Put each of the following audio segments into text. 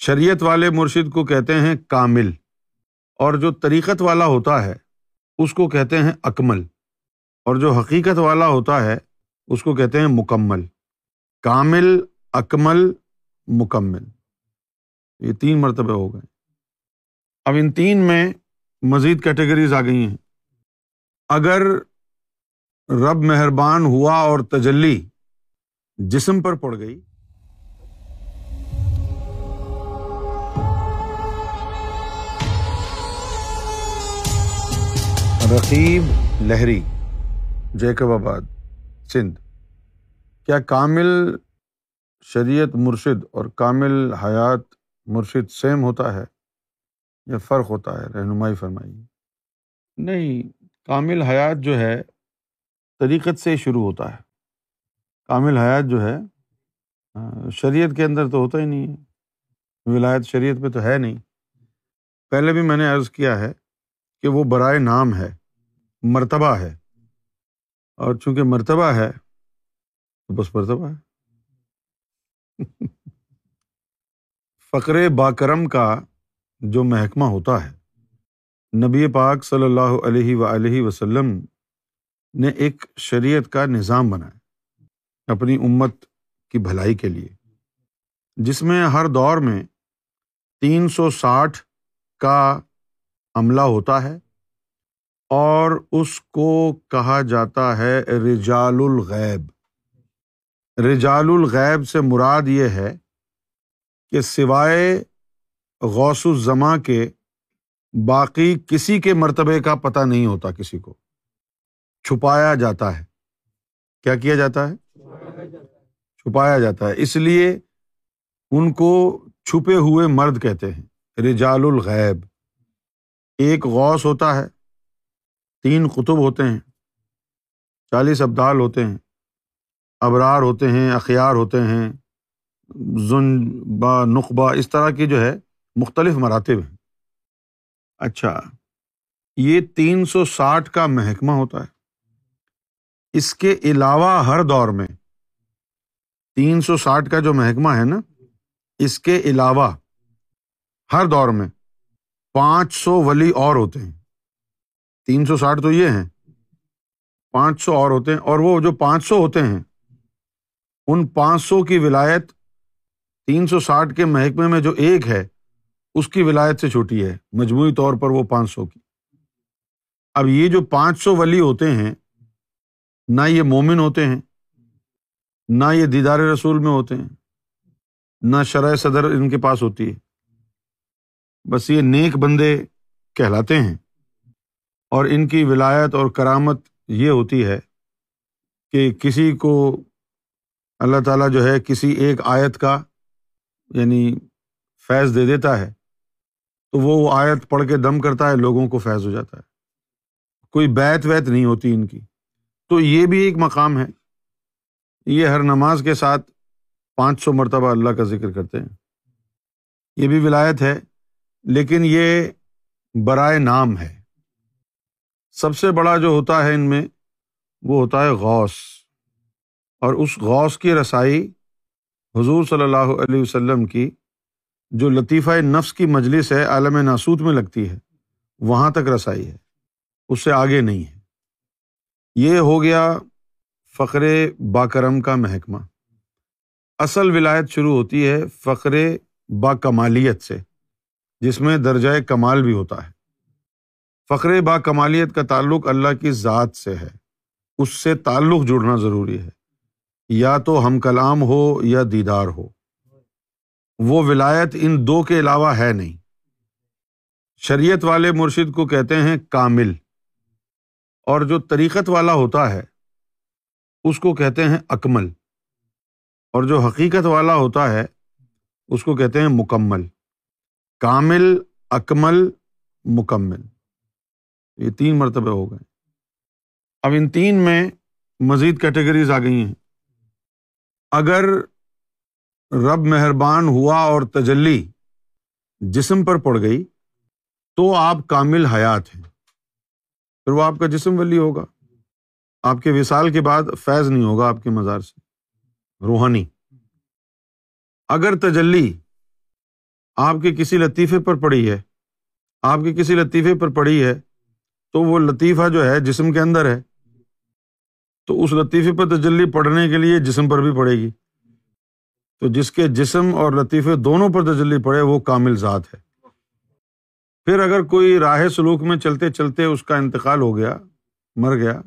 شریعت والے مرشد کو کہتے ہیں کامل، اور جو طریقت والا ہوتا ہے، اس کو کہتے ہیں اکمل، اور جو حقیقت والا ہوتا ہے، اس کو کہتے ہیں مکمل۔ کامل، اکمل، مکمل۔ یہ تین مرتبہ ہو گئے۔ اب ان تین میں مزید کیٹیگریز آ گئی ہیں۔ اگر رب مہربان ہوا اور تجلی جسم پر پڑ گئی رقیب لہری، جیکب آباد، سندھ۔ کیا کامل شریعت مرشد اور کامل حیات مرشد سیم ہوتا ہے یا فرق ہوتا ہے؟ رہنمائی فرمائیے۔ نہیں، کامل حیات جو ہے، طریقت سے شروع ہوتا ہے۔ کامل حیات جو ہے، شریعت کے اندر تو ہوتا ہی نہیں ہے۔ ولایت شریعت پہ تو ہے نہیں۔ پہلے بھی میں نے عرض کیا ہے کہ وہ برائے نام ہے۔ مرتبہ ہے۔ اور چونکہ مرتبہ ہے، تو بس مرتبہ ہے۔ فقر باکرم کا جو محکمہ ہوتا ہے، نبی پاک صلی اللہ علیہ و وسلم نے ایک شریعت کا نظام بنایا اپنی امت کی بھلائی کے لیے، جس میں ہر دور میں تین سو ساٹھ کا عملہ ہوتا ہے۔ اور اس کو کہا جاتا ہے رجال الغیب رجال الغیب سے مراد یہ ہے کہ سوائے غوث الزماں کے باقی کسی کے مرتبے کا پتہ نہیں ہوتا کسی کو۔ چھپایا جاتا ہے۔ کیا کیا جاتا ہے؟ چھپایا جاتا ہے۔ اس لیے ان کو چھپے ہوئے مرد کہتے ہیں۔ رجال الغیب ایک غوث ہوتا ہے۔ تین قطب ہوتے ہیں، چالیس ابدال ہوتے ہیں، ابرار ہوتے ہیں، اخیار ہوتے ہیں زن با نقبہ اس طرح کی جو ہے مختلف مراتب ہیں۔ اچھا یہ تین سو ساٹھ کا محکمہ ہوتا ہے۔ اس کے علاوہ ہر دور میں تین سو ساٹھ کا جو محکمہ ہے نا، اس کے علاوہ ہر دور میں پانچ سو ولی اور ہوتے ہیں۔ تین سو ساٹھ تو یہ ہیں۔ پانچ سو اور ہوتے ہیں اور وہ جو پانچ سو ہوتے ہیں، ان پانچ سو کی ولایت تین سو ساٹھ کے محکمے میں جو ایک ہے، اس کی ولایت سے چھوٹی ہے۔ مجموعی طور پر وہ پانچ سو کی۔ اب یہ جو پانچ سو ولی ہوتے ہیں، نہ یہ مومن ہوتے ہیں، نہ یہ دیدار رسول میں ہوتے ہیں، نہ شرح صدر ان کے پاس ہوتی ہے۔ بس یہ نیک بندے کہلاتے ہیں۔ اور ان کی ولایت اور کرامت یہ ہوتی ہے کہ کسی کو اللہ تعالیٰ جو ہے کسی ایک آیت کا یعنی فیض دے دیتا ہے تو وہ آیت پڑھ کے دم کرتا ہے، لوگوں کو فیض ہو جاتا ہے۔ کوئی بیت ویت نہیں ہوتی ان کی۔ تو یہ بھی ایک مقام ہے۔ یہ ہر نماز کے ساتھ پانچ سو مرتبہ اللہ کا ذکر کرتے ہیں۔ یہ بھی ولایت ہے، لیکن یہ برائے نام ہے۔ سب سے بڑا جو ہوتا ہے ان میں، وہ ہوتا ہے غوث۔ اور اس غوث کی رسائی حضور صلی اللہ علیہ وسلم کی، جو لطیفہ نفس کی مجلس ہے، عالم ناسوت میں لگتی ہے، وہاں تک رسائی ہے۔ اس سے آگے نہیں ہے۔ یہ ہو گیا فخر باکرم کا محکمہ۔ اصل ولایت شروع ہوتی ہے فخر با کمالیت سے، جس میں درجۂ کمال بھی ہوتا ہے۔ فخر با کمالیت کا تعلق اللہ کی ذات سے ہے۔ اس سے تعلق جڑنا ضروری ہے۔ یا تو ہم کلام ہو یا دیدار ہو۔ وہ ولایت ان دو کے علاوہ ہے نہیں۔ شریعت والے مرشد کو کہتے ہیں کامل۔ اور جو طریقت والا ہوتا ہے، اس کو کہتے ہیں اکمل۔ اور جو حقیقت والا ہوتا ہے، اس کو کہتے ہیں مکمل۔ کامل، اکمل، مکمل۔ یہ تین مرتبہ ہو گئے۔ اب ان تین میں مزید کیٹیگریز آ گئی ہیں۔ اگر رب مہربان ہوا اور تجلی جسم پر پڑ گئی تو آپ کامل حیات ہیں۔ پھر وہ آپ کا جسم ولی ہوگا۔ آپ کے وصال کے بعد فیض نہیں ہوگا آپ کے مزار سے۔ روحانی۔ اگر تجلی آپ کے کسی لطیفے پر پڑی ہے، آپ کے کسی لطیفے پر پڑی ہے تو وہ لطیفہ جو ہے جسم کے اندر ہے۔ تو اس لطیفے پر تجلی پڑھنے کے لیے جسم پر بھی پڑے گی۔ تو جس کے جسم اور لطیفے دونوں پر تجلی پڑے، وہ کامل ذات ہے۔ پھر اگر کوئی راہ سلوک میں چلتے چلتے اس کا انتقال ہو گیا، مر گیا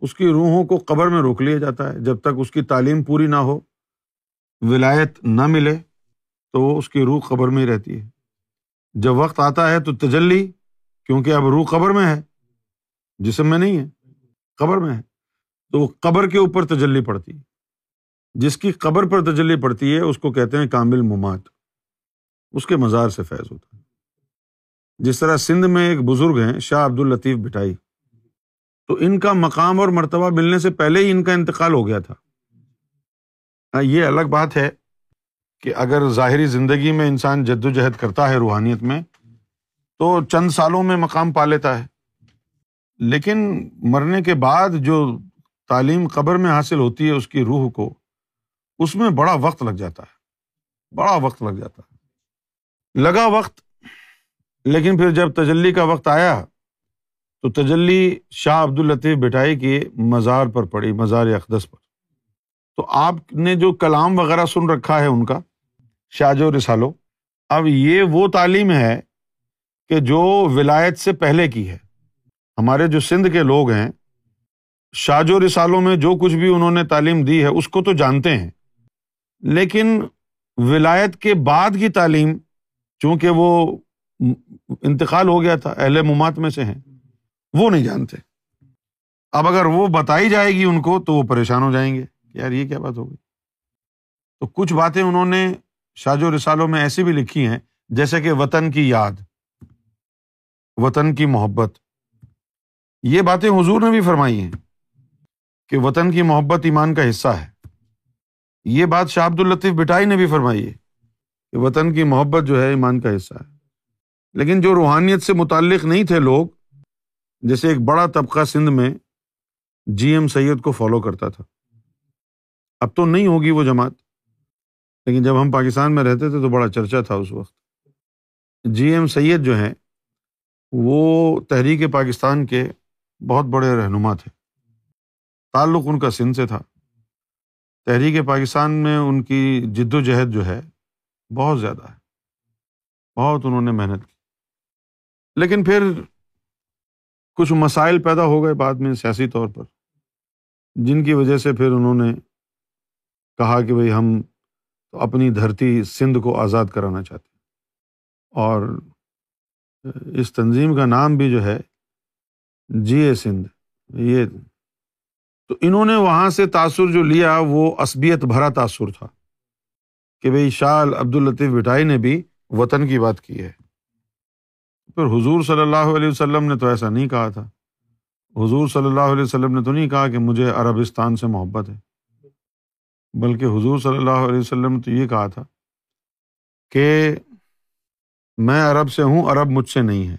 اس کی روحوں کو قبر میں روک لیا جاتا ہے۔ جب تک اس کی تعلیم پوری نہ ہو، ولایت نہ ملے، تو وہ اس کی روح قبر میں ہی رہتی ہے۔ جب وقت آتا ہے تو تجلی کیونکہ اب روح قبر میں ہے، جسم میں نہیں ہے، قبر میں ہے۔ تو وہ قبر کے اوپر تجلی پڑتی ہے۔ جس کی قبر پر تجلی پڑتی ہے، اس کو کہتے ہیں کامل ممات۔ اس کے مزار سے فیض ہوتا ہے۔ جس طرح سندھ میں ایک بزرگ ہیں، شاہ عبد الطیف بٹائی۔ تو ان کا مقام اور مرتبہ ملنے سے پہلے ہی ان کا انتقال ہو گیا تھا۔ ہاں، یہ الگ بات ہے کہ اگر ظاہری زندگی میں انسان جد و جہد کرتا ہے روحانیت میں تو چند سالوں میں مقام پا لیتا ہے۔ لیکن مرنے کے بعد جو تعلیم قبر میں حاصل ہوتی ہے اس کی روح کو، اس میں بڑا وقت لگ جاتا ہے۔ بڑا وقت لگ جاتا ہے۔ لگا وقت، لیکن پھر جب تجلی کا وقت آیا، تو تجلی شاہ عبد الطیف بٹائی کی مزار پر پڑی، مزار اقدس پر۔ تو آپ نے جو کلام وغیرہ سن رکھا ہے ان کا شاہج و رسالو اب یہ وہ تعلیم ہے کہ جو ولایت سے پہلے کی ہے۔ ہمارے جو سندھ کے لوگ ہیں شاہج و رسالوں میں جو کچھ بھی انہوں نے تعلیم دی ہے، اس کو تو جانتے ہیں۔ لیکن ولایت کے بعد کی تعلیم، چونکہ وہ انتقال ہو گیا تھا، اہل ممات میں سے ہیں، وہ نہیں جانتے۔ اب اگر وہ بتائی جائے گی ان کو، تو وہ پریشان ہو جائیں گے کہ یار یہ کیا بات ہوگی تو کچھ باتیں انہوں نے شاج و رسالوں میں ایسی بھی لکھی ہیں، جیسے کہ وطن کی یاد۔ وطن کی محبت۔ یہ باتیں حضور نے بھی فرمائی ہیں کہ وطن کی محبت ایمان کا حصہ ہے۔ یہ بات شاہ عبد الطیف بٹائی نے بھی فرمائی ہے کہ وطن کی محبت جو ہے ایمان کا حصہ ہے۔ لیکن جو روحانیت سے متعلق نہیں تھے لوگ، جیسے ایک بڑا طبقہ سندھ میں جی ایم سید کو فالو کرتا تھا۔ اب تو نہیں ہوگی وہ جماعت، لیکن جب ہم پاکستان میں رہتے تھے تو بڑا چرچا تھا اس وقت۔ جی ایم سید جو ہیں وہ تحریک پاکستان کے بہت بڑے رہنما تھے۔ تعلق ان کا سندھ سے تھا۔ تحریک پاکستان میں ان کی جد و جہد جو ہے، بہت زیادہ ہے۔ بہت انہوں نے محنت کی۔ لیکن پھر کچھ مسائل پیدا ہو گئے بعد میں سیاسی طور پر، جن کی وجہ سے پھر انہوں نے کہا کہ بھائی ہم تو اپنی دھرتی سندھ کو آزاد کرانا چاہتے ہیں۔ اور اس تنظیم کا نام بھی جو ہے جی اے سندھ، یہ تو انہوں نے وہاں سے تاثر جو لیا، وہ عصبیت بھرا تاثر تھا کہ بھائی شاہ عبد الطیف بٹائی نے بھی وطن کی بات کی ہے۔ پھر حضور صلی اللہ علیہ وسلم نے تو ایسا نہیں کہا تھا۔ حضور صلی اللہ علیہ وسلم نے تو نہیں کہا کہ مجھے عربستان سے محبت ہے۔ بلکہ حضور صلی اللہ علیہ وسلم نے تو یہ کہا تھا کہ میں عرب سے ہوں، عرب مجھ سے نہیں ہے۔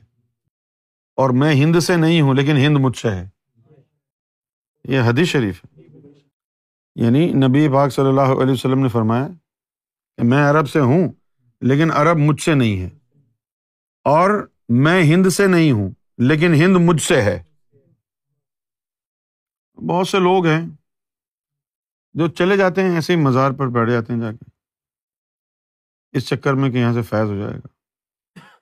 اور میں ہند سے نہیں ہوں، لیکن ہند مجھ سے ہے۔ یہ حدیث شریف ہے۔ یعنی نبی پاک صلی اللہ علیہ وسلم نے فرمایا کہ میں عرب سے ہوں، لیکن عرب مجھ سے نہیں ہے۔ اور میں ہند سے نہیں ہوں، لیکن ہند مجھ سے ہے۔ بہت سے لوگ ہیں جو چلے جاتے ہیں، ایسے ہی مزار پر بیٹھ جاتے ہیں جا کے۔ اس چکر میں کہ یہاں سے فیض ہو جائے گا۔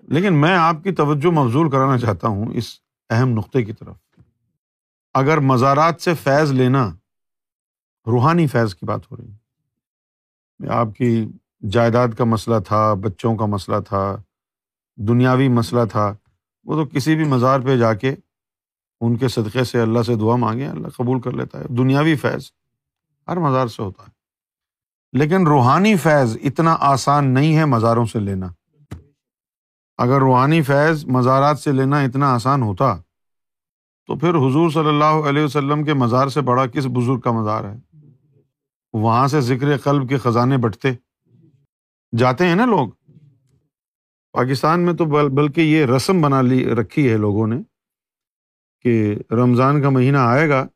لیکن میں آپ کی توجہ مبزول کرانا چاہتا ہوں اس اہم نقطے کی طرف۔ اگر مزارات سے فیض لینا روحانی فیض کی بات ہو رہی ہے آپ کی جائیداد کا مسئلہ تھا، بچوں کا مسئلہ تھا، دنیاوی مسئلہ تھا، وہ تو کسی بھی مزار پہ جا کے ان کے صدقے سے اللہ سے دعا مانگے، اللہ قبول کر لیتا ہے۔ دنیاوی فیض ہر مزار سے ہوتا ہے۔ لیکن روحانی فیض اتنا آسان نہیں ہے مزاروں سے لینا۔ اگر روحانی فیض مزارات سے لینا اتنا آسان ہوتا، تو پھر حضور صلی اللہ علیہ وسلم کے مزار سے بڑا کس بزرگ کا مزار ہے؟ وہاں سے ذکر قلب کے خزانے بٹتے جاتے ہیں نا لوگ؟ پاکستان میں تو بلکہ یہ رسم بنا لی، رکھی ہے لوگوں نے کہ رمضان کا مہینہ آئے گا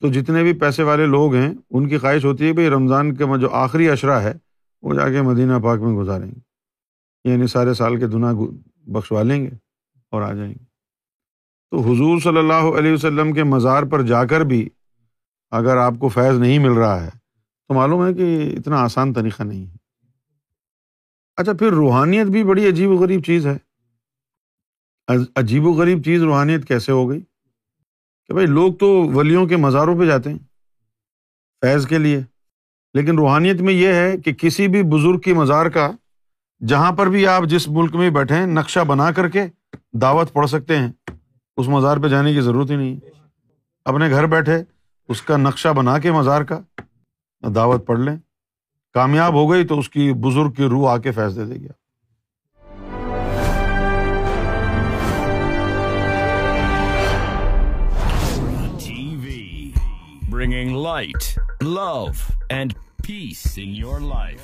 تو جتنے بھی پیسے والے لوگ ہیں، ان کی خواہش ہوتی ہے بھائی رمضان کا جو آخری اشرا ہے، وہ جا کے مدینہ پاک میں گزاریں۔ گے یعنی سارے سال کے دنا بخشوا لیں گے اور آ جائیں گے۔ تو حضور صلی اللہ علیہ وسلم کے مزار پر جا کر بھی اگر آپ کو فیض نہیں مل رہا ہے، تو معلوم ہے کہ اتنا آسان طریقہ نہیں ہے۔ اچھا پھر روحانیت بھی بڑی عجیب و غریب چیز ہے۔ عجیب و غریب چیز روحانیت کیسے ہو گئی؟ کہ بھائی، لوگ تو ولیوں کے مزاروں پہ جاتے ہیں فیض کے لیے، لیکن روحانیت میں یہ ہے کہ کسی بھی بزرگ کی مزار کا جہاں پر بھی آپ جس ملک میں بیٹھے نقشہ بنا کر کے دعوت پڑھ سکتے ہیں۔ اس مزار پہ جانے کی ضرورت ہی نہیں۔ اپنے گھر بیٹھے اس کا نقشہ بنا کے مزار کا دعوت پڑھ لیں۔ کامیاب ہو گئی تو اس کی بزرگ کی روح آ کے فیصلے دے گیا bringing light love and peace in your life